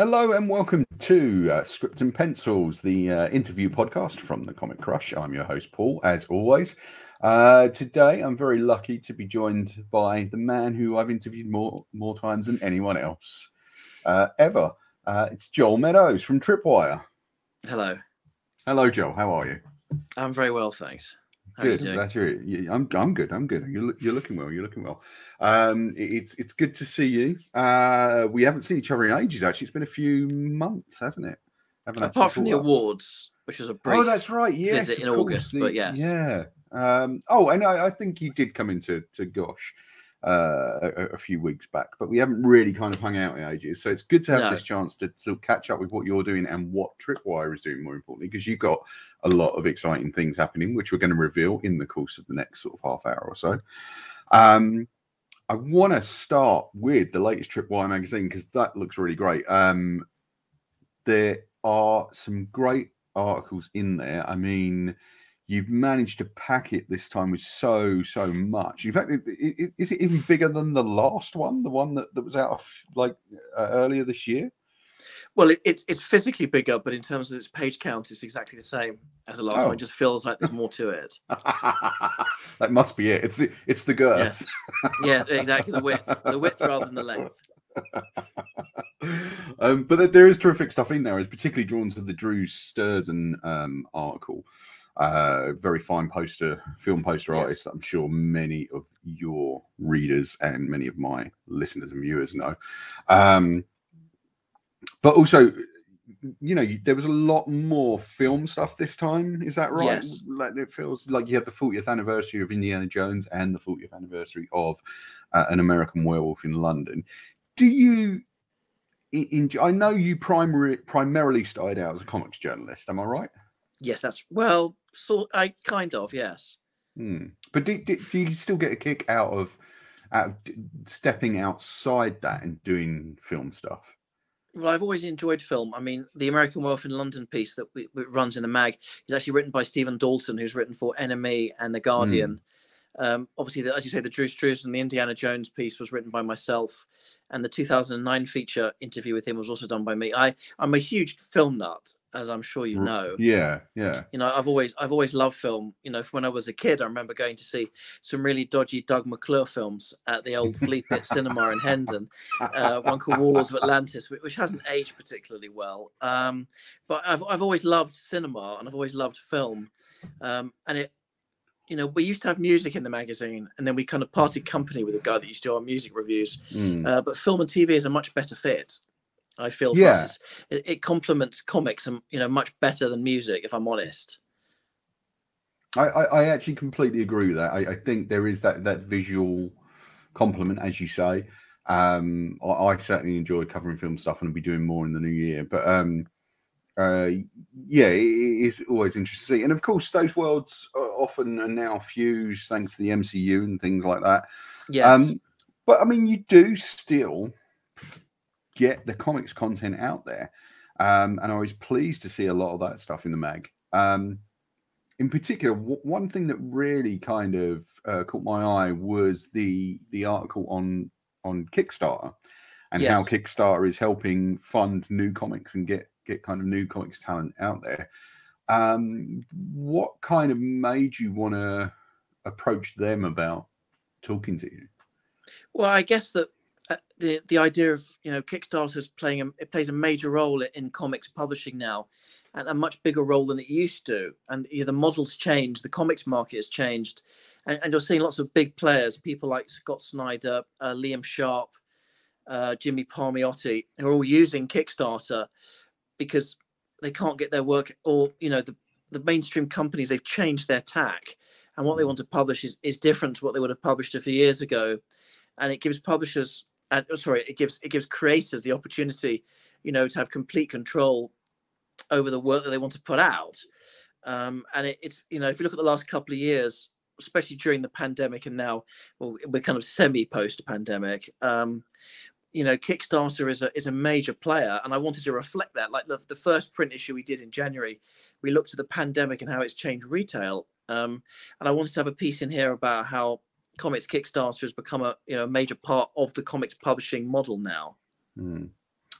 Hello and welcome to uh, Script and Pencils, the uh, interview podcast from the Comic Crush. I'm your host, Paul, as always. Uh, today, I'm very lucky to be joined by the man who I've interviewed more more times than anyone else uh, ever. Uh, it's Joel Meadows from Tripwire. Hello. Hello, Joel. How are you? I'm very well, thanks. How good. You That's right. Yeah, I'm I'm good. I'm good. You're you're looking well. You're looking well. Um, it's it's good to see you. Uh, we haven't seen each other in ages. Actually, it's been a few months, hasn't it? Apart from the up. awards, which was a brief. Oh, that's right. Yes, visit in August, the- but yes. Yeah. Um, oh, and I, I think you did come into to Gosh uh, a, a few weeks back, but we haven't really kind of hung out in ages. So it's good to have No. this chance to, to catch up with what you're doing and what Tripwire is doing, more importantly, because you've got a lot of exciting things happening, which we're going to reveal in the course of the next sort of half hour or so. Um, I want to start with the latest Tripwire magazine because that looks really great. Um, there are some great articles in there. I mean, you've managed to pack it this time with so so much. In fact, is it, it- is it even bigger than the last one, the one that, that was out like uh, earlier this year? Well, it, it's it's physically bigger, but in terms of its page count, it's exactly the same as the last Oh. one. It just feels like there's more to it. that must be it. It's the, it's the girth. Yeah, exactly. The width, the width rather than the length. um, but there- is terrific stuff in there. I was particularly drawn to the Drew Struzan um, article. Uh, very fine poster, film poster Yes. artist that I'm sure many of your readers and many of my listeners and viewers know. Um, but also, you know, there was a lot more film stuff this time. Is that right? Yes. Like it feels like you had the 40th anniversary of Indiana Jones and the 40th anniversary of uh, An American Werewolf in London. Do you? Enjoy, I know you primary, primarily started out as a comics journalist. Am I right? Yes, that's well, sort. I kind of yes. Hmm. But do, do, do you still get a kick out of out of stepping outside that and doing film stuff? Well, I've always enjoyed film. I mean, the American Werewolf in London piece that we, that runs in the mag is actually written by Stephen Dalton, who's written for NME and The Guardian. Um, obviously, the, as you say, the Drew Struzan and the Indiana Jones piece was written by myself, and the 2009 feature interview with him was also done by me. I I'm a huge film nut, as I'm sure you know. Yeah, yeah. You know, I've always I've always loved film. You know, when I was a kid, I remember going to see some really dodgy Doug McClure films at the old Flea Pit Cinema in Hendon uh, one called Warlords of Atlantis, which, which hasn't aged particularly well. Um, but I've I've always loved cinema and I've always loved film, um, and it, you know, we used to have music in the magazine, and then we kind of parted company with a guy that used to do our music reviews. Hmm. Uh, but film and TV is a much better fit. I feel. Yeah. It, it complements comics, and you know, much better than music. If I'm honest. I, I, I actually completely agree with that. I, I think there is that that visual complement, as you say. Um, I, I certainly enjoy covering film stuff, and I'll be doing more in the new year. But um, uh, yeah, it, it is always interesting. To see. And of course, those worlds are often are now fused thanks to the MCU and things like that. Yes. Um, but I mean, you do still get the comics content out there, um, and I was pleased to see a lot of that stuff in the mag. Um, in particular, w- one thing that really kind of uh, caught my eye was the the article on on Kickstarter and how Kickstarter is helping fund new comics and get get kind of new comics talent out there. Um, what kind of made you want to approach them about talking to you? Well, I guess that the the idea of you know Kickstarter's playing a, it plays a major role in comics publishing now, and a much bigger role than it used to. And you know, the models changed, the comics market has changed, and, and you're seeing lots of big players, people like Scott Snyder, uh, Liam Sharp, uh, Jimmy Palmiotti, who are all using Kickstarter because they can't get their work, or you know the the mainstream companies they've changed their tack, and what they want to publish is is different to what they would have published a few years ago and it gives publishers and oh, sorry it gives it gives creators the opportunity you know to have complete control over the work that they want to put out. Um, and it, it's you know if you look at the last couple of years especially during the pandemic and now well, we're kind of semi post pandemic um, you know kickstarter is a is a major player and i wanted to reflect that. Like the, the first print issue we did in january we looked at the pandemic and how it's changed retail um, and i wanted to have a piece in here about how comics kickstarter has become a you know a major part of the comics publishing model now Mm.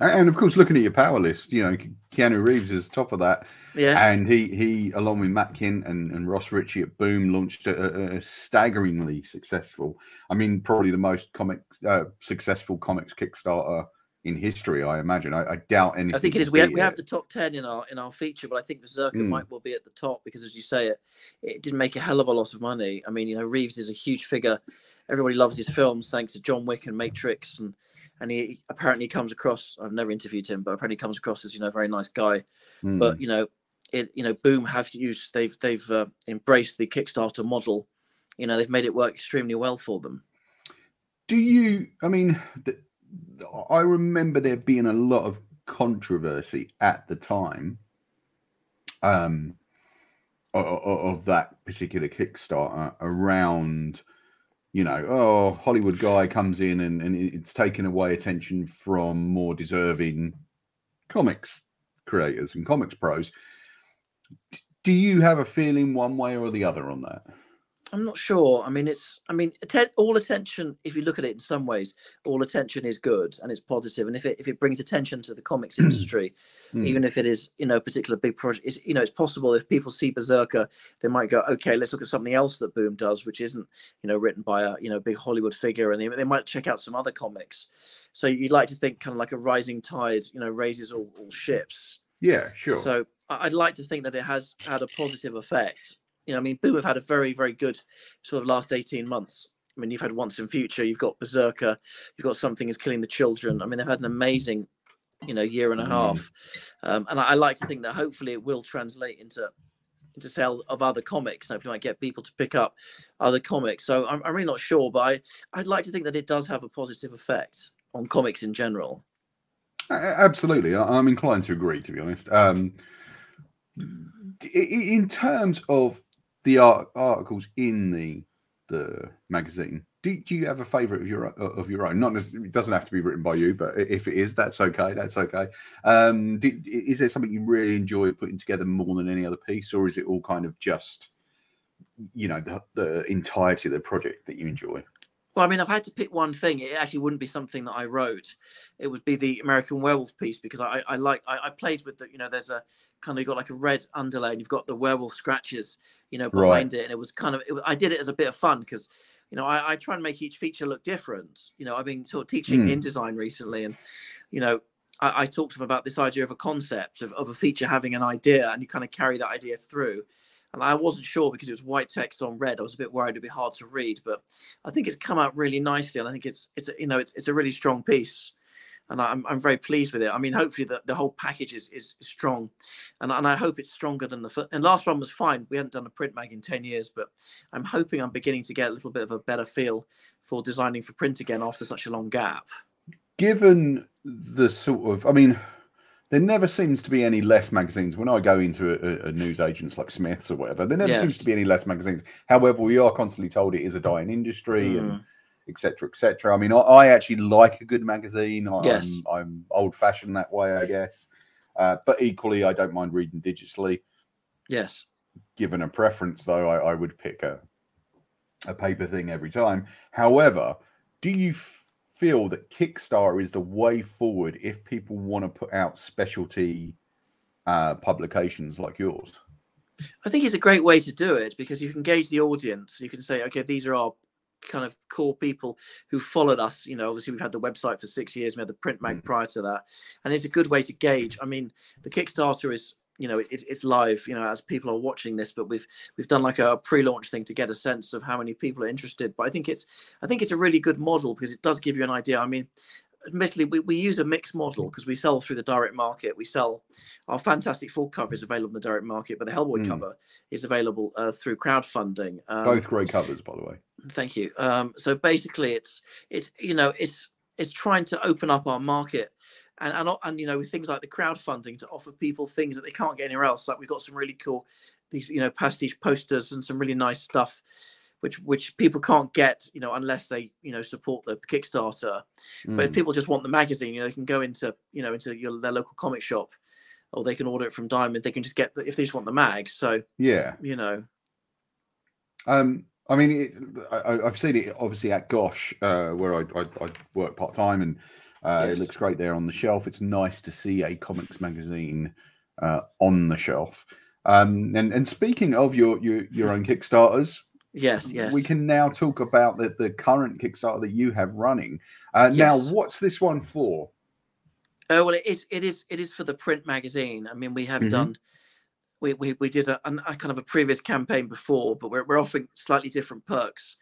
And of course, looking at your power list, you know, Keanu Reeves is top of that. Yeah. And he, he along with Matt Kindt and, and Ross Richie at Boom, launched a, a staggeringly successful, I mean, probably the most comic uh, successful comics Kickstarter in history, I imagine. I, I doubt anything. I think it is. We have, we have the top ten in our in our feature, but I think Berserker mm. might well be at the top because, as you say, it it didn't make a hell of a lot of money. I mean, you know, Reeves is a huge figure. Everybody loves his films thanks to John Wick and Matrix, and and he apparently comes across. I've never interviewed him, but apparently comes across as you know a very nice guy. Mm. But you know, it you know, Boom have used they've they've uh, embraced the Kickstarter model. You know, they've made it work extremely well for them. Do you? I mean. The, I remember there being a lot of controversy at the time um, of, of that particular Kickstarter around, you know, oh, Hollywood guy comes in and, and it's taken away attention from more deserving comics creators and comics pros. Do you have a feeling one way or the other on that? I'm not sure. I mean, it's. I mean, atten- all attention. If you look at it in some ways, all attention is good and it's positive. And if it if it brings attention to the comics industry, mm. even if it is you know a particular big project, it's, you know it's possible if people see Berserker, they might go, okay, let's look at something else that Boom does, which isn't you know written by a you know big Hollywood figure, and they, they might check out some other comics. So you'd like to think kind of like a rising tide, you know, raises all, all ships. Yeah, sure. So I'd like to think that it has had a positive effect you know, I mean, Boom have had a very, very good sort of last 18 months. I mean, you've had Once and Future, you've got Berserker, you've got Something is Killing the Children. I mean, they've had an amazing, you know, year and a mm. half. Um, and I, I, like to think that hopefully it will translate into into sale of other comics. Hopefully, might get people to pick up other comics. So I'm, I'm really not sure, but I, I'd like to think that it does have a positive effect on comics in general. Absolutely, I'm inclined to agree. To be honest, um, in terms of the art, articles in the the magazine. Do, do you have a favourite of your of your own? Not it doesn't have to be written by you, but if it is, that's okay. That's okay. Um, do, is there something you really enjoy putting together more than any other piece, or is it all kind of just you know the, the entirety of the project that you enjoy? Well, I mean, I've had to pick one thing. It actually wouldn't be something that I wrote. It would be the American Werewolf piece because I, I like I, I played with the you know there's a kind of got like a red underlay and you've got the werewolf scratches you know behind right. it and it was kind of it, I did it as a bit of fun because you know I, I, try and make each feature look different. You know I've been sort of teaching mm. InDesign recently and you know I, I talked to them about this idea of a concept of, of a feature having an idea and you kind of carry that idea through and I wasn't sure because it was white text on red. I was a bit worried it'd be hard to read, but I think it's come out really nicely, and I think it's it's a, you know it's it's a really strong piece, and I'm I'm very pleased with it. I mean, hopefully the, the whole package is, is strong, and and I hope it's stronger than the and last one was fine. We hadn't done a print mag in ten years, but I'm hoping I'm beginning to get a little bit of a better feel for designing for print again after such a long gap. Given the sort of, I mean there never seems to be any less magazines. When I go into a, a news agents like Smiths or whatever, there never yes. seems to be any less magazines. However, we are constantly told it is a dying industry mm. and etc. etc. I mean, I, I, actually like a good magazine. I, yes. I'm, I'm old fashioned that way, I guess. Uh, but equally, I don't mind reading digitally. Yes. Given a preference, though, I, I would pick a a paper thing every time. However, do you feel that Kickstarter is the way forward if people want to put out specialty uh, publications like yours? I think it's a great way to do it because you can gauge the audience. You can say, okay, these are our kind of core people who followed us. You know, obviously we've had the website for six years, we had the print mag mm. prior to that, and it's a good way to gauge. I mean, the Kickstarter is you know it, it's live you know as people are watching this but we've we've done like a pre-launch thing to get a sense of how many people are interested. But i think it's i think it's a really good model because it does give you an idea. I mean admittedly we, we use a mixed model because we sell through the direct market. We sell our fantastic full cover is available in the direct market but the hellboy mm. cover is available uh, through crowdfunding. Um, both great covers by the way. Thank you. Um, so basically it's it's you know it's it's trying to open up our market and and, and you know with things like the crowdfunding to offer people things that they can't get anywhere else. Like we've got some really cool these you know pastiche posters and some really nice stuff which which people can't get you know unless they you know support the kickstarter mm. but if mm. people just want the magazine you know they can go into you know into your, their local comic shop or they can order it from diamond they can just get the, if they just want the mag so yeah you know um i mean it, I, have seen it obviously at gosh uh, where I, I, I work part-time and Uh, Yes. It looks great there on the shelf. It's nice to see a comics magazine uh, on the shelf. Um, and and speaking of your your your own Kickstarters, Yes, yes. we can now talk about the the current Kickstarter that you have running. Uh, Now, what's this one for? Oh well, it is. It is. It is for the print magazine. I mean, we have Mhm. done. We, we, we did a, a kind of a previous campaign before, but we're, we're offering slightly different perks.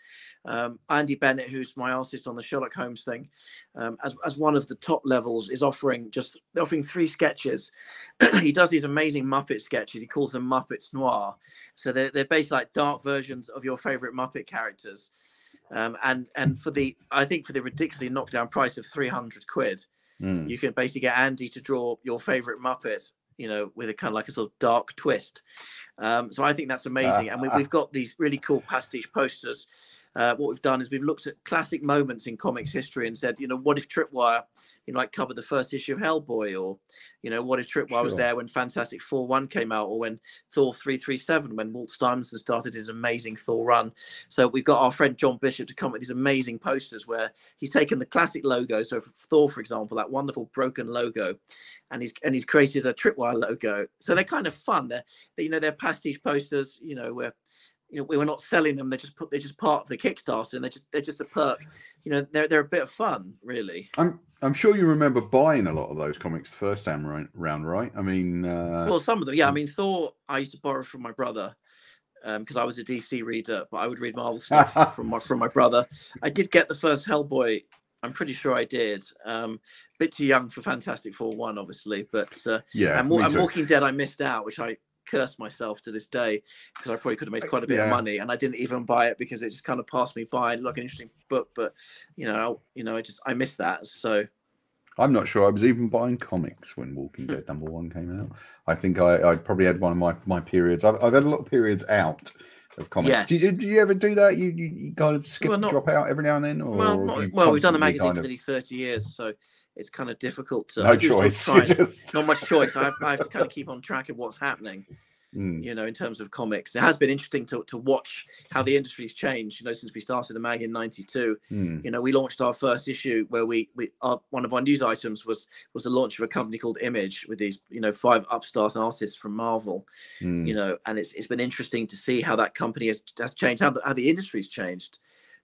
Um, Andy Bennett, who's my artist on the Sherlock Holmes thing, um, as, as one of the top levels, is offering just offering three sketches. he does these amazing Muppet sketches. He calls them Muppets Noir. So they're, they're basically like dark versions of your favorite Muppet characters. Um, and and for the I think for the ridiculously knockdown price of 300 quid, Mm. you can basically get Andy to draw your favorite Muppet, you know, with a kind of like a sort of dark twist. Um, so I think that's amazing. and we, we've got these really cool pastiche posters. Uh, what we've done is we've looked at classic moments in comics history and said, you know, what if Tripwire, you know, like covered the first issue of Hellboy, or, you know, what if Tripwire was there when Fantastic Four One came out, or when Thor three three seven, when Walt Simonson started his amazing Thor run. So we've got our friend John Bishop to come up with these amazing posters where he's taken the classic logo. So for Thor, for example, that wonderful broken logo, and he's and he's created a tripwire logo. So they're kind of fun. They're, they, you know they're pastiche posters. You know where you know we were not selling them. They just put they're just part of the Kickstarter, and they're just they're just a perk. You know they're they're a bit of fun, really. I'm I'm sure you remember buying a lot of those comics the first time round, right? I mean, uh, well, some of them, yeah. I mean, Thor, I used to borrow from my brother because I was a DC reader, but I would read Marvel stuff from my from my brother. I did get the first Hellboy. I'm pretty sure I did. Um, bit too young for Fantastic Four one, obviously, but uh, yeah, and, and. Walking Dead, I missed out, which I curse myself to this day because I probably could have made quite a bit of Uh, money, and I didn't even buy it because it just kind of passed me by. Like an interesting book, but you know, you know, I just I missed that. So I'm not sure I was even buying comics when Walking Dead number one came out. I think I, I probably had one of my, my periods. I've, I've had a lot of periods out of comics. Yes. Do, you, do you ever do that? You, you, you kind of skip, Well, not- drop out every now and then? Or well, not, well, we've done the magazine kind for nearly 30 years, so it's kind of difficult to. No I do still choice. just- not much choice. I have, I have to kind of keep on track of what's happening. Mm, you know, in terms of comics. It has been interesting to, to watch how the industry's changed, you know, since we started the mag in 92. mm. You know, we launched our first issue where we, we our, one of our news items was was the launch of a company called Image with these, you know, five upstart artists from Marvel, Mm. you know, and it's it's been interesting to see how that company has, has changed, how the, how the industry's changed.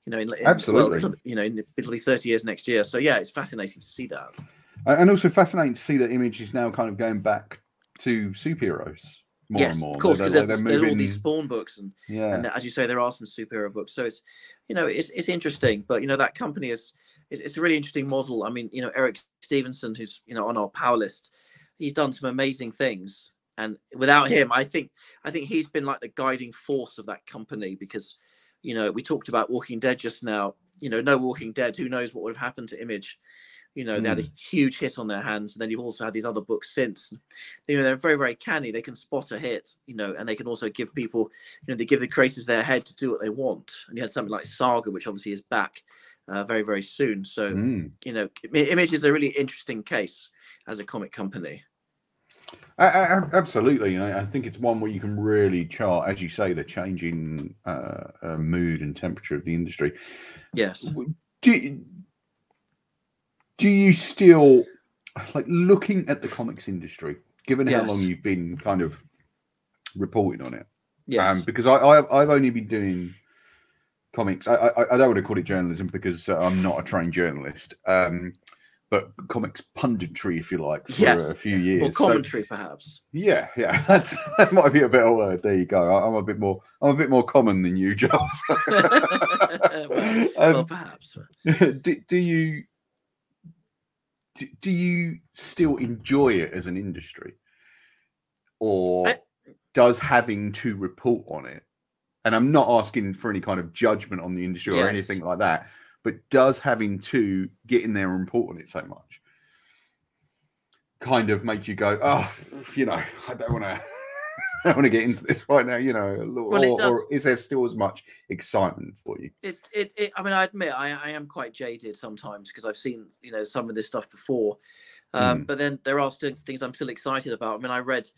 You know, in, in Absolutely. Well, you know, in, it'll be 30 years next year. So yeah, it's fascinating to see that. And also fascinating to see that Image is now kind of going back to superheroes more yes, and more. of course, because there's, there's all these Spawn books and Yeah. and as you say, there are some superhero books. So it's, you know, it's it's interesting. But you know, that company is it's, it's a really interesting model. I mean, you know, Eric Stephenson, who's you know on our power list, he's done some amazing things. And without him, I think I think he's been like the guiding force of that company because, you know, we talked about Walking Dead just now. You know, no Walking Dead. Who knows what would have happened to Image? You know, they had a huge hit on their hands, and then you've also had these other books since. You know, they're very, very canny. They can spot a hit, you know, and they can also give people you know they give the creators their head to do what they want and you had something like saga which obviously is back uh, very very soon so Mm. you know I- image is a really interesting case as a comic company a- a- absolutely. I, I think it's one where you can really chart, as you say, the changing uh, uh, mood and temperature of the industry. yes Do, do you still like looking at the comics industry, given how long you've been kind of reporting on it? yes Um, because I, I I've only been doing comics. I, I I don't want to call it journalism because uh, I'm not a trained journalist. Um, but comics punditry, if you like, for Yes. a few years. or So- commentary perhaps yeah, yeah, that's that might be a better word. There you go. I, I'm a bit more I'm a bit more common than you, Giles. well, well um, perhaps do, do you do, do you still enjoy it as an industry, or I- does having to report on it? And I'm not asking for any kind of judgment on the industry or anything like that, but does having to get in there and report on it so much kind of make you go, oh, you know, I don't want to. I don't want to get into this right now, you know, Well, or, or is there still as much excitement for you? it's it, it i mean i admit i, I am quite jaded sometimes because i've seen you know some of this stuff before. Um, but then there are still things i'm still excited about. I mean i read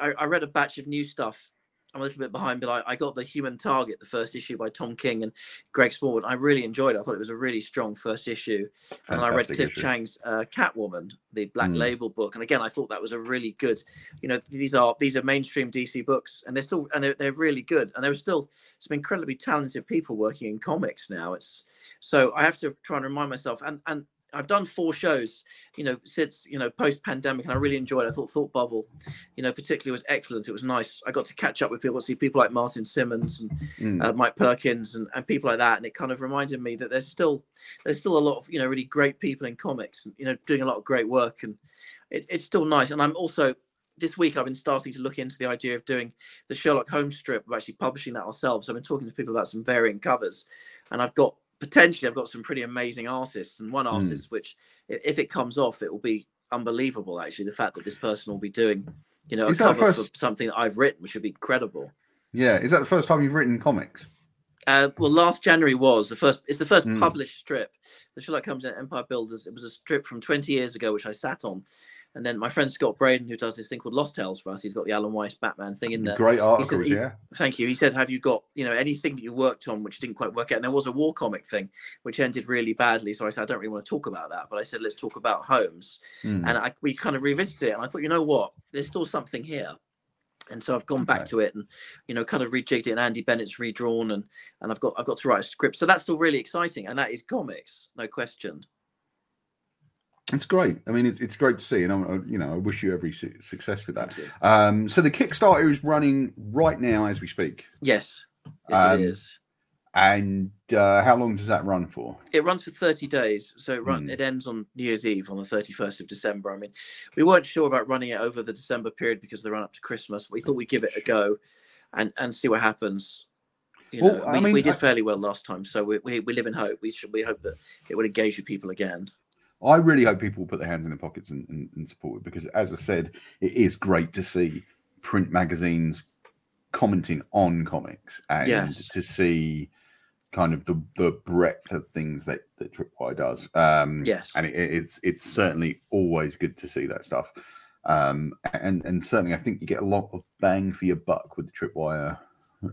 I, I read a batch of new stuff I'm a little bit behind, but I, I, got the Human Target, the first issue by Tom King and Greg Smallwood. I really enjoyed it. I thought it was a really strong first issue. Fantastic and I read Cliff issue. Chiang's uh, Catwoman, the Black mm. Label book, and again, I thought that was a really good. You know, these are these are mainstream DC books, and they're still and they're, they're really good. And there are still some incredibly talented people working in comics now. It's so I have to try and remind myself, and and I've done four shows, you know, since you know post pandemic, and I really enjoyed. it. I thought Thought Bubble, you know, particularly was excellent. It was nice. I got to catch up with people, see people like Martin Simmonds and mm. uh, Mike Perkins and, and people like that, and it kind of reminded me that there's still there's still a lot of you know really great people in comics, and, you know, doing a lot of great work, and it, it's still nice. And I'm also this week I've been starting to look into the idea of doing the Sherlock Holmes strip, of actually publishing that ourselves. I've been talking to people about some varying covers, and I've got potentially I've got some pretty amazing artists, and one hmm. artist mm. which, if it comes off, it will be unbelievable. Actually, the fact that this person will be doing, you know, is a cover first... for something that I've written, which would be incredible. Yeah, is that the first time you've written comics? Uh, well, last January was the first. It's the first mm. published strip. The Sherlock Holmes and Empire Builders. It was a strip from 20 years ago, which I sat on, and then my friend Scott Braden, who does this thing called Lost Tales for us, he's got the Alan Weiss Batman thing in there. Great articles, he, yeah. Thank you. He said, "Have you got you know anything that you worked on which didn't quite work out?" And there was a war comic thing which ended really badly. So I said, "I don't really want to talk about that," but I said, "Let's talk about Holmes." Mm. And I, we kind of revisited it, and I thought, you know what, there's still something here. And so I've gone back to it and, you know, kind of rejigged it. And Andy Bennett's redrawn, and and I've got I've got to write a script. So that's still really exciting, and that is comics, no question. It's great. I mean, it's, it's great to see, and I'm, you know, I wish you every su- success with that. Um, so the Kickstarter is running right now as we speak. Yes, yes um, it is. And uh, how long does that run for? It runs for 30 days. So it, run, mm. it ends on New Year's Eve on the 31st of December. I mean, we weren't sure about running it over the December period because of the run up to Christmas. We thought we'd give it a go and, and see what happens. You well, know, we, I mean, we did fairly well last time, so we, we, we live in hope. We should we hope that it would engage with people again. I really hope people put their hands in their pockets and, and, and support it because, as I said, it is great to see print magazines commenting on comics and yes. to see kind of the, the breadth of things that that Tripwire does. Um, yes, and it, it's it's certainly always good to see that stuff. Um, and and certainly, I think you get a lot of bang for your buck with the Tripwire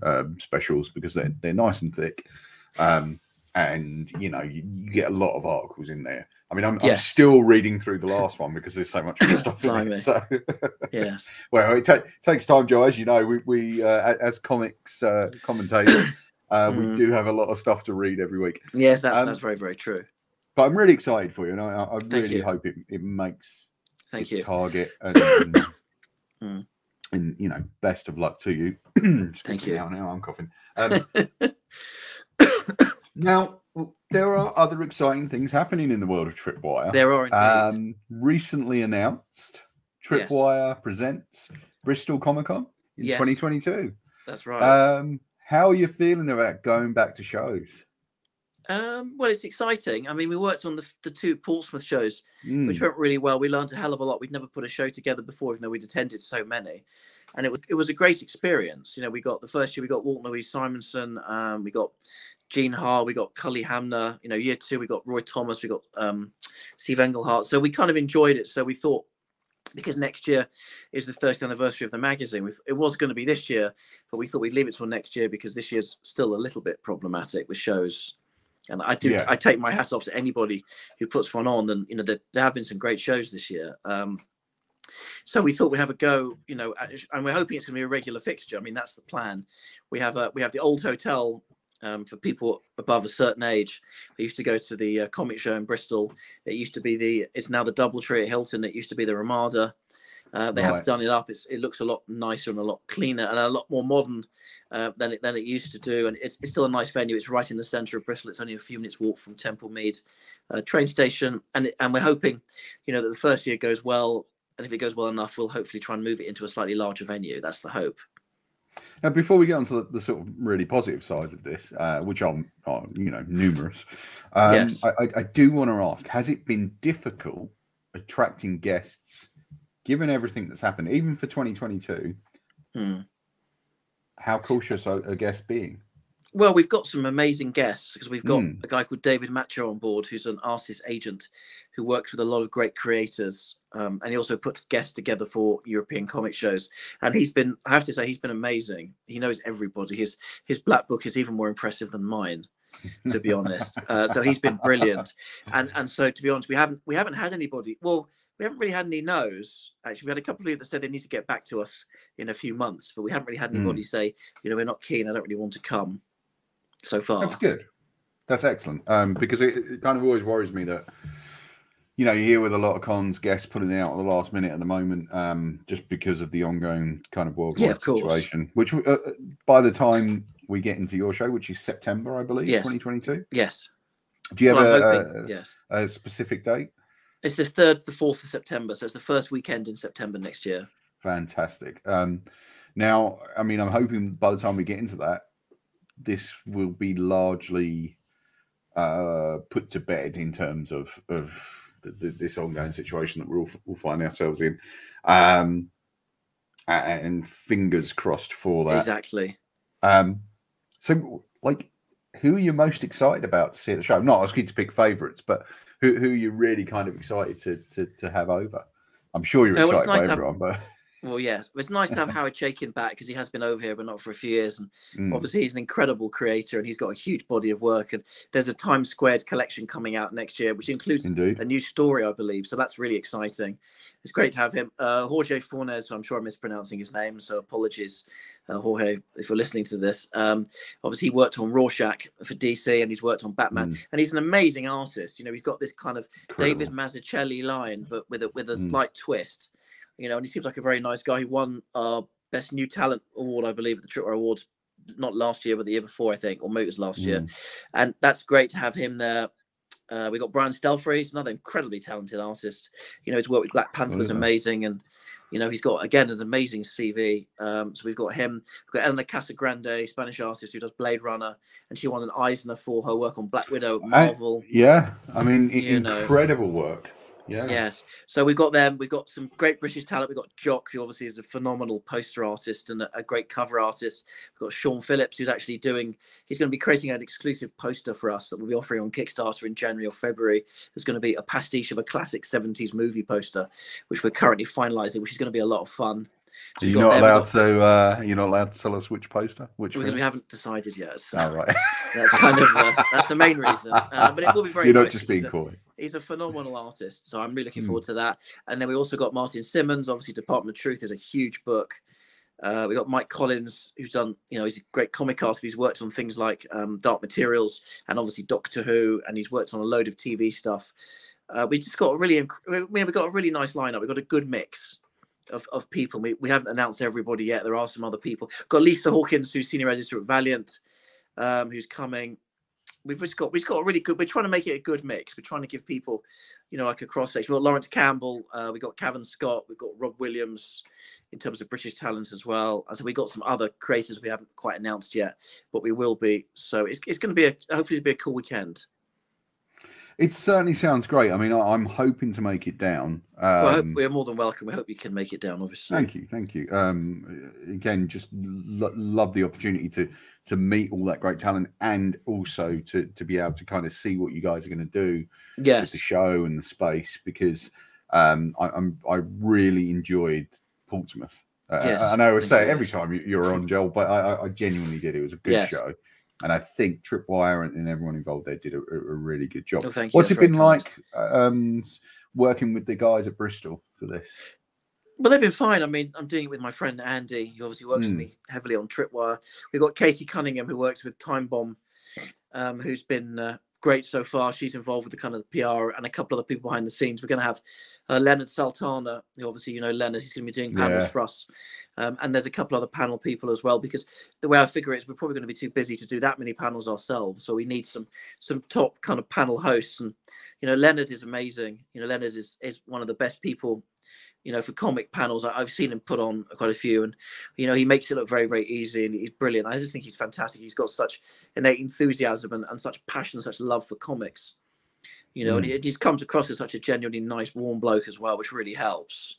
uh, specials because they're they're nice and thick. Um, and you know you, you, get a lot of articles in there. I mean, I'm. I'm still reading through the last one because there's so much stuff in it. So yes, well, it ta- takes time, Joe. As you know, we, we uh, as comics uh, commentators, uh, mm. we do have a lot of stuff to read every week. Yes, that's um, that's very very true. But I'm really excited for you, and I, I really you. hope it, it makes Thank its you. target. And, and, mm. and, you know, best of luck to you. Thank you. Now, now I'm coughing. Um, now, there are other exciting things happening in the world of Tripwire. There are indeed. Um, recently announced, Tripwire yes. presents Bristol Comic Con in yes. 2022. That's right. Um, how are you feeling about going back to shows? Um, well, it's exciting. I mean, we worked on the, the two Portsmouth shows, mm. which went really well. We learned a hell of a lot. We'd never put a show together before, even though we'd attended so many, and it was it was a great experience. You know, we got the first year we got Walt Louise Simonson, um, we got Gene Ha, we got Cully Hamner. You know, year two we got Roy Thomas, we got um, Steve Englehart. So we kind of enjoyed it. So we thought because next year is the first anniversary of the magazine. It was going to be this year, but we thought we'd leave it till next year because this year's still a little bit problematic with shows and I do, yeah. I take my hat off to anybody who puts one on. And you know, there, there have been some great shows this year. Um, so we thought we'd have a go, you know, and we're hoping it's going to be a regular fixture. I mean, that's the plan. We have a we have the old hotel um, for people above a certain age. They used to go to the uh, comic show in Bristol. It used to be the it's now the DoubleTree at Hilton. It used to be the Ramada. Uh, they right. have done it up. It's, it looks a lot nicer and a lot cleaner and a lot more modern uh, than it than it used to do. And it's, it's still a nice venue. It's right in the centre of Bristol. It's only a few minutes walk from Temple Mead uh, train station. And and we're hoping, you know, that the first year goes well. And if it goes well enough, we'll hopefully try and move it into a slightly larger venue. That's the hope. Now, before we get on to the, the sort of really positive sides of this, uh, which are, are, you know numerous, um, yes. I, I do want to ask: Has it been difficult attracting guests given everything that's happened, even for 2022, hmm. how cautious are, guests being? Well, we've got some amazing guests because we've got Mm. a guy called David Matcher on board, who's an artist agent who works with a lot of great creators, um, and he also puts guests together for European comic shows. And he's been, I have to say, he's been amazing. He knows everybody. His his black book is even more impressive than mine, to be honest. Uh, so he's been brilliant. And and so to be honest, we haven't we haven't had anybody. Well, we haven't really had any no's. Actually, we had a couple of people that said they need to get back to us in a few months, but we haven't really had Mm. anybody say, you know, we're not keen. I don't really want to come. So far, That's good. That's excellent. Um, because it, it kind of always worries me that, you know, you hear with a lot of cons guests putting it out at the last minute at the moment, um, just because of the ongoing kind of worldwide Yeah, of situation. Which, uh, uh, by the time we get into your show, which is September, I believe, Yes. 2022. yes. Do you have Well, I'm a, hoping, a, yes. a specific date? It's the third, the fourth of September, so it's the first weekend in September next year. Fantastic. Um, now, I mean, I'm hoping by the time we get into that, this will be largely uh, put to bed in terms of of the, the, this ongoing situation that we're all, all find ourselves in. Um, and fingers crossed for that. Exactly. Um, so, like, who are you most excited about to see at the show? I'm not asking you to pick favourites, but who, who are you really kind of excited to to, to have over? I'm sure you're excited nice have- everyone, but Well, yes, it's nice to have Howard Chaykin back because he has been over here, but not for a few years. And Mm, obviously, he's an incredible creator, and he's got a huge body of work. And there's a Times Squared collection coming out next year, which includes indeed. a new story, I believe. So that's really exciting. It's great to have him. Uh, Jorge Fornes, I'm sure I'm mispronouncing his name, so apologies, uh, Jorge, if you're listening to this. Um, obviously, he worked on Rorschach for DC, and he's worked on Batman, Mm, and he's an amazing artist. You know, he's got this kind of David incredible. Mazzucchelli line, but with a with a Mm. slight twist. You know, and he seems like a very nice guy. He won uh best new talent award, I believe, at the Tripwire Awards, not last year, but the year before, I think, or maybe it was last year. Mm, And that's great to have him there. Uh, we got Brian Stelfreeze, another incredibly talented artist. You know, his work with Black Panther was amazing, and you know he's got again an amazing CV. Um, so we've got him. We've got Elena Casagrande, Spanish artist who does Blade Runner, and she won an Eisner for her work on Black Widow, I- Marvel. Yeah, I mean, i- You know. incredible work. Yeah. Yes. So we've got them. We've got some great British talent. We've got Jock, who obviously is a phenomenal poster artist and a, great cover artist. We've got Sean Phillips, who's actually doing, he's going to be creating an exclusive poster for us that we'll be offering on Kickstarter in January or February. There's going to be a pastiche of a classic 70s movie poster, which we're currently finalizing, which is going to be a lot of fun. So you're not allowed got- to. Uh, you're not allowed to tell us which poster, which. Because film? we haven't decided yet. So Oh, right. that's kind of, uh, that's the main reason. Uh, but it will be very you're not just being it's coy. He's a phenomenal artist. So I'm really looking Mm. forward to that. And then we also got Martin Simmonds, obviously Department of Truth is a huge book. Uh, we got Mike Collins, who's done, you know, he's a great comic artist. He's worked on things like um, Dark Materials and obviously Doctor Who, and he's worked on a load of TV stuff. Uh, we just got a really, we got a really nice lineup. We've got a good mix of, of people. We, we haven't announced everybody yet. There are some other people. got Lysa Hawkins, who's senior editor at Valiant, um, who's coming we've just got we've got a really good. We're trying to make it a good mix. We're trying to give people, you know, like a cross section. We've got Laurence Campbell, uh, we got Cavan Scott, we've got Rob Williams, in terms of British talent as well. And so we've got some other creators we haven't quite announced yet, but we will be. So it's it's going to be a hopefully it'll be a cool weekend. It certainly sounds great. I mean, I, I'm hoping to make it down. well, Um, we're more than welcome. We hope you can make it down. Obviously, Thank you, thank you. Um, again, just lo- love the opportunity to to meet all that great talent and also to to be able to kind of see what you guys are going to do with Yes, the show and the space because um, I, I'm I really enjoyed Portsmouth. Uh, Yes, I know I say it every time you, you're on, Joel, but I, I- I genuinely did. It was a good Yes. show, and I think Tripwire and, and everyone involved there did a, a really good job. Well, thank you. What's it been like um, working with the guys at Bristol for this? Well, they've been fine. I mean, I'm doing it with my friend Andy, who obviously works Mm. with me heavily on Tripwire. We've got Katie Cunningham, who works with Time Bomb, um, who's been uh, great so far. She's involved with the kind of the PR and a couple of other people behind the scenes. We're going to have uh, Leonard Sultana, obviously you know Leonard. He's going to be doing panels Yeah. for us, um, and there's a couple other panel people as well. Because the way I figure it is, we're probably going to be too busy to do that many panels ourselves. So we need some some top kind of panel hosts. And you know, Leonard is amazing. You know, Leonard is is one of the best people you know, for comic panels. I, I've seen him put on quite a few, and you know, he makes it look very, very easy, and he's brilliant. I just think he's fantastic. He's got such innate enthusiasm and, and such passion, such love for comics. You know, and he, just comes across as such a genuinely nice, warm bloke as well, which really helps.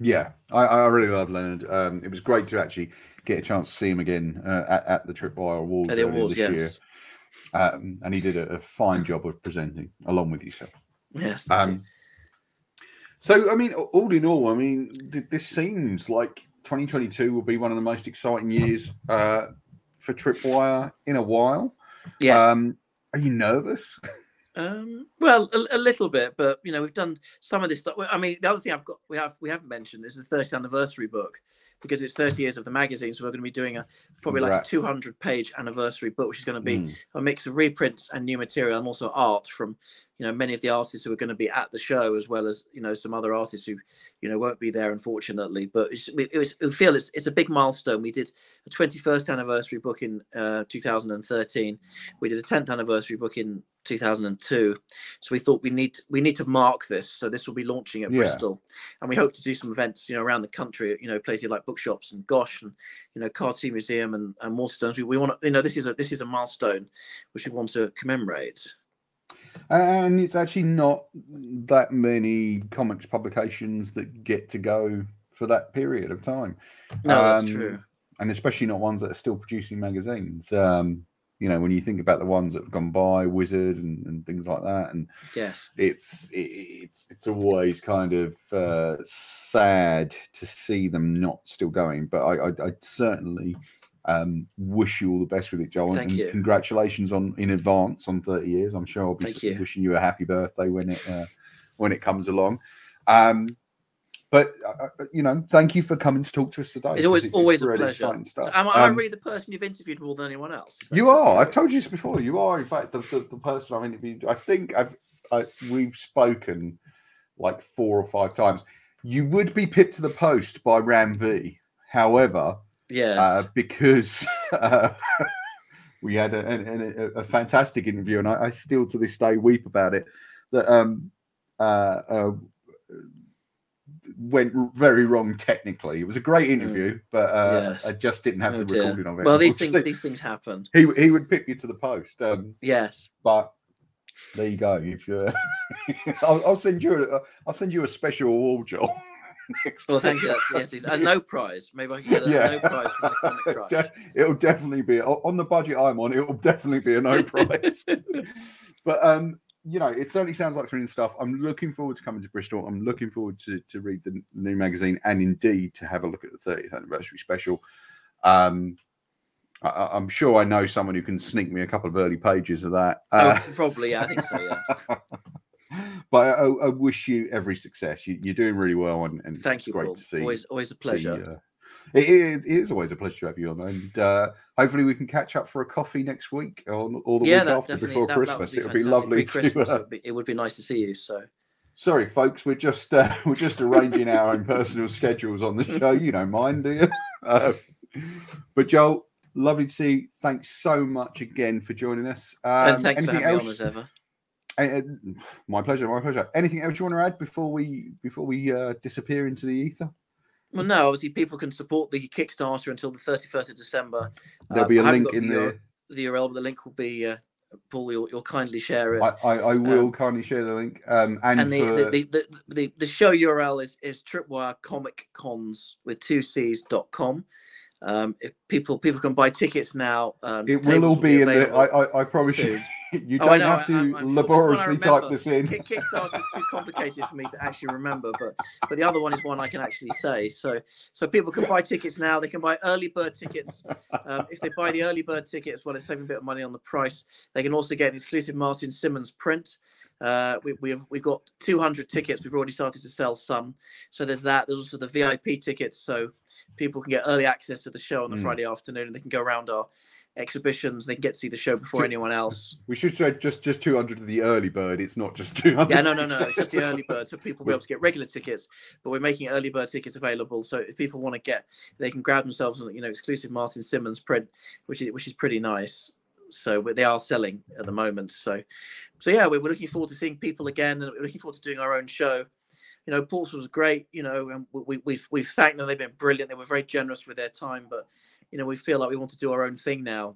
Yeah, I, I really love Leonard. Um, it was great to actually get a chance to see him again uh, at, at the Tripwire Awards At the awards, this yes. year. Um, and he did a, a fine job of presenting along with yourself. Yes. Um, so, I mean, all in all, I mean, th- this seems like 2022 will be one of the most exciting years uh, for Tripwire in a while. yes. Um, are you nervous? Um, well, a, a little bit, but you know, we've done some of this stuff. I mean, the other thing I've got, we have, we haven't mentioned is the 30th anniversary book because it's 30 years of the magazine. So we're going to be doing a probably like a 200 page anniversary book, which is going to be Mm. a mix of reprints and new material and also art from, you know, many of the artists who are going to be at the show, as well as you know some other artists who, you know, won't be there unfortunately. But it's, it was, we feel it's it's a big milestone. We did a 21st anniversary book in uh, 2013. We did a 10th anniversary book in 2002 so we thought we need we need to mark this so this will be launching at Yeah. bristol and we hope to do some events you know around the country you know places like bookshops and gosh and you know cartoon museum and, and waterstones we, we want to you know this is a this is a milestone which we want to commemorate And it's actually not that many comics publications that get to go for that period of time. no that's Um, true And especially not ones that are still producing magazines. Um, you know, when you think about the ones that have gone by, Wizard and, and things like that, and yes it's it, it's it's always kind of uh, sad to see them not still going. But I, I, I certainly um, wish you all the best with it, Joel. Thank and you. congratulations on in advance on thirty years. I'm sure I'll be Thank s- you. wishing you a happy birthday when it uh, when it comes along. Um, but uh, uh, you know, thank you for coming to talk to us today. it's always because always a really pleasure exciting So am, I, Um, really the person you've interviewed more than anyone else you are. I've told you this before. You are, in fact, the, the, the person I've interviewed. I think I've I, we've spoken like four or five times. You would be pipped to the post by Ram V. However, yes uh, because uh, we had a, a, a, a fantastic interview, and I, I still to this day weep about it. That um, uh, uh, went very wrong technically. It was a great interview, but uh, Mm. Yes. I just didn't have Oh, the dear. recording of it. well these things these things happen he he would pick you to the post. Um, yes but there you go. If you, I'll, I'll send you a, I'll send you a special award, Joel. next well thank you that's, yes and no prize maybe i can get a Yeah. no prize from the comic De- it'll definitely be on the budget I'm on. It'll definitely be a no price. but um, you know, it certainly sounds like thrilling stuff. I'm looking forward to coming to Bristol. I'm looking forward to to read the new magazine and indeed to have a look at the 30th anniversary special. Um, I- I'm sure I know someone who can sneak me a couple of early pages of that. Uh, oh, probably yeah, i think so yes but I, I wish you every success. You, you're doing really well, and, and Thank you, great Paul. to see. Always, always a see, pleasure. uh, it, it- it is always a pleasure to have you on, and uh, hopefully we can catch up for a coffee next week or, or the yeah, week after before that, that would Christmas. be it would be lovely to. Uh, it, would be, it would be nice to see you. So sorry, folks, we're just uh, we're just arranging our own personal schedules on the show. You don't mind, do you? Uh, but Joel, lovely to see. you. Thanks so much again for joining us. Um, and thanks for anything having me on as ever. Uh, my pleasure. My pleasure. Anything else you want to add before we before we uh, disappear into the ether? Well, no, obviously people can support the Kickstarter until the 31st of December. There'll Um, be a link in the, there. URL the URL, but the link will be. Uh, Paul, you'll, you'll kindly share it. I, I, I will Um, kindly share the link. Um, and, and the, for, the, the, the, the, the show URL is, is Tripwire Comic Cons with two C's dot com. Um, if people people can buy tickets now, um, it will all tables be in available I, I, I promise soon. You Oh, don't know, have to I'm- I'm laboriously type this in. Kick- Kickstarter is too complicated for me to actually remember, but but the other one is one I can actually say. So so people can buy tickets now. They can buy early bird tickets. Um, if they buy the early bird ticket as well as saving a bit of money on the price, they can also get an exclusive Martin Simmonds print. Uh, we, we've we've got 200 tickets. We've already started to sell some. So there's that. There's also the VIP tickets. So people can get early access to the show on the Mm. Friday afternoon, and they can go around our exhibitions. They can get to see the show before anyone else. We should say just just 200 of the early bird. It's not just 200. Yeah, no, no, no. It's just the early bird, so people will be able to get regular tickets. But we're making early bird tickets available, so if people want to get, they can grab themselves, you know, exclusive Martin Simmonds print, which is which is pretty nice. So they are selling at the moment. So, so yeah, we're, we're looking forward to seeing people again, and we're looking forward to doing our own show. You know, Pulse was great. You know, and we, we, we've we've thanked them. They've been brilliant. They were very generous with their time, but you know, we feel like we want to do our own thing now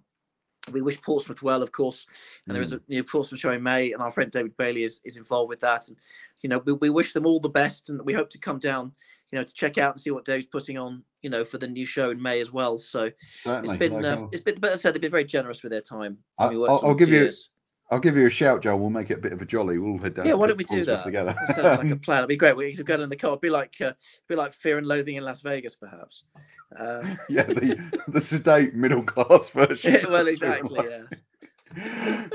we wish Portsmouth well, of course. And there is Mm. a you know, Portsmouth show in May, and our friend David Bailey is, is involved with that. And you know, we, we wish them all the best, and we hope to come down, you know, to check out and see what Dave's putting on, you know, for the new show in May as well. So Certainly. it's been, like, uh, it's been, but I said, they've been very generous with their time. I, we I'll, I'll give two you- years. I'll give you a shout, Joel. We'll make it a bit of a jolly. We'll head down. Yeah, why don't we do that? together? That sounds like a plan. It'd be great. We could go down in the car. It'd be like, uh, be like Fear and Loathing in Las Vegas, perhaps. Uh, yeah, the, the sedate middle class version. yeah, well, of Fear and exactly. Yeah.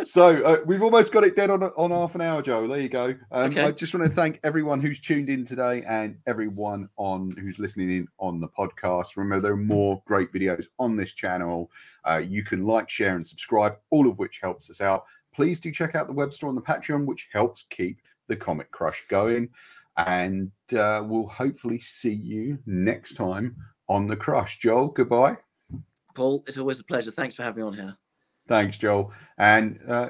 so uh, we've almost got it dead on on half an hour, Joe. There you go. Um, Okay. I just want to thank everyone who's tuned in today and everyone on who's listening in on the podcast. Remember, there are more great videos on this channel. Uh, you can like, share, and subscribe, all of which helps us out. Please do check out the web store on the Patreon, which helps keep the Comic Crush going. And uh, we'll hopefully see you next time on the Crush. Joel, goodbye. Paul, it's always a pleasure. Thanks for having me on here. Thanks, Joel. And uh,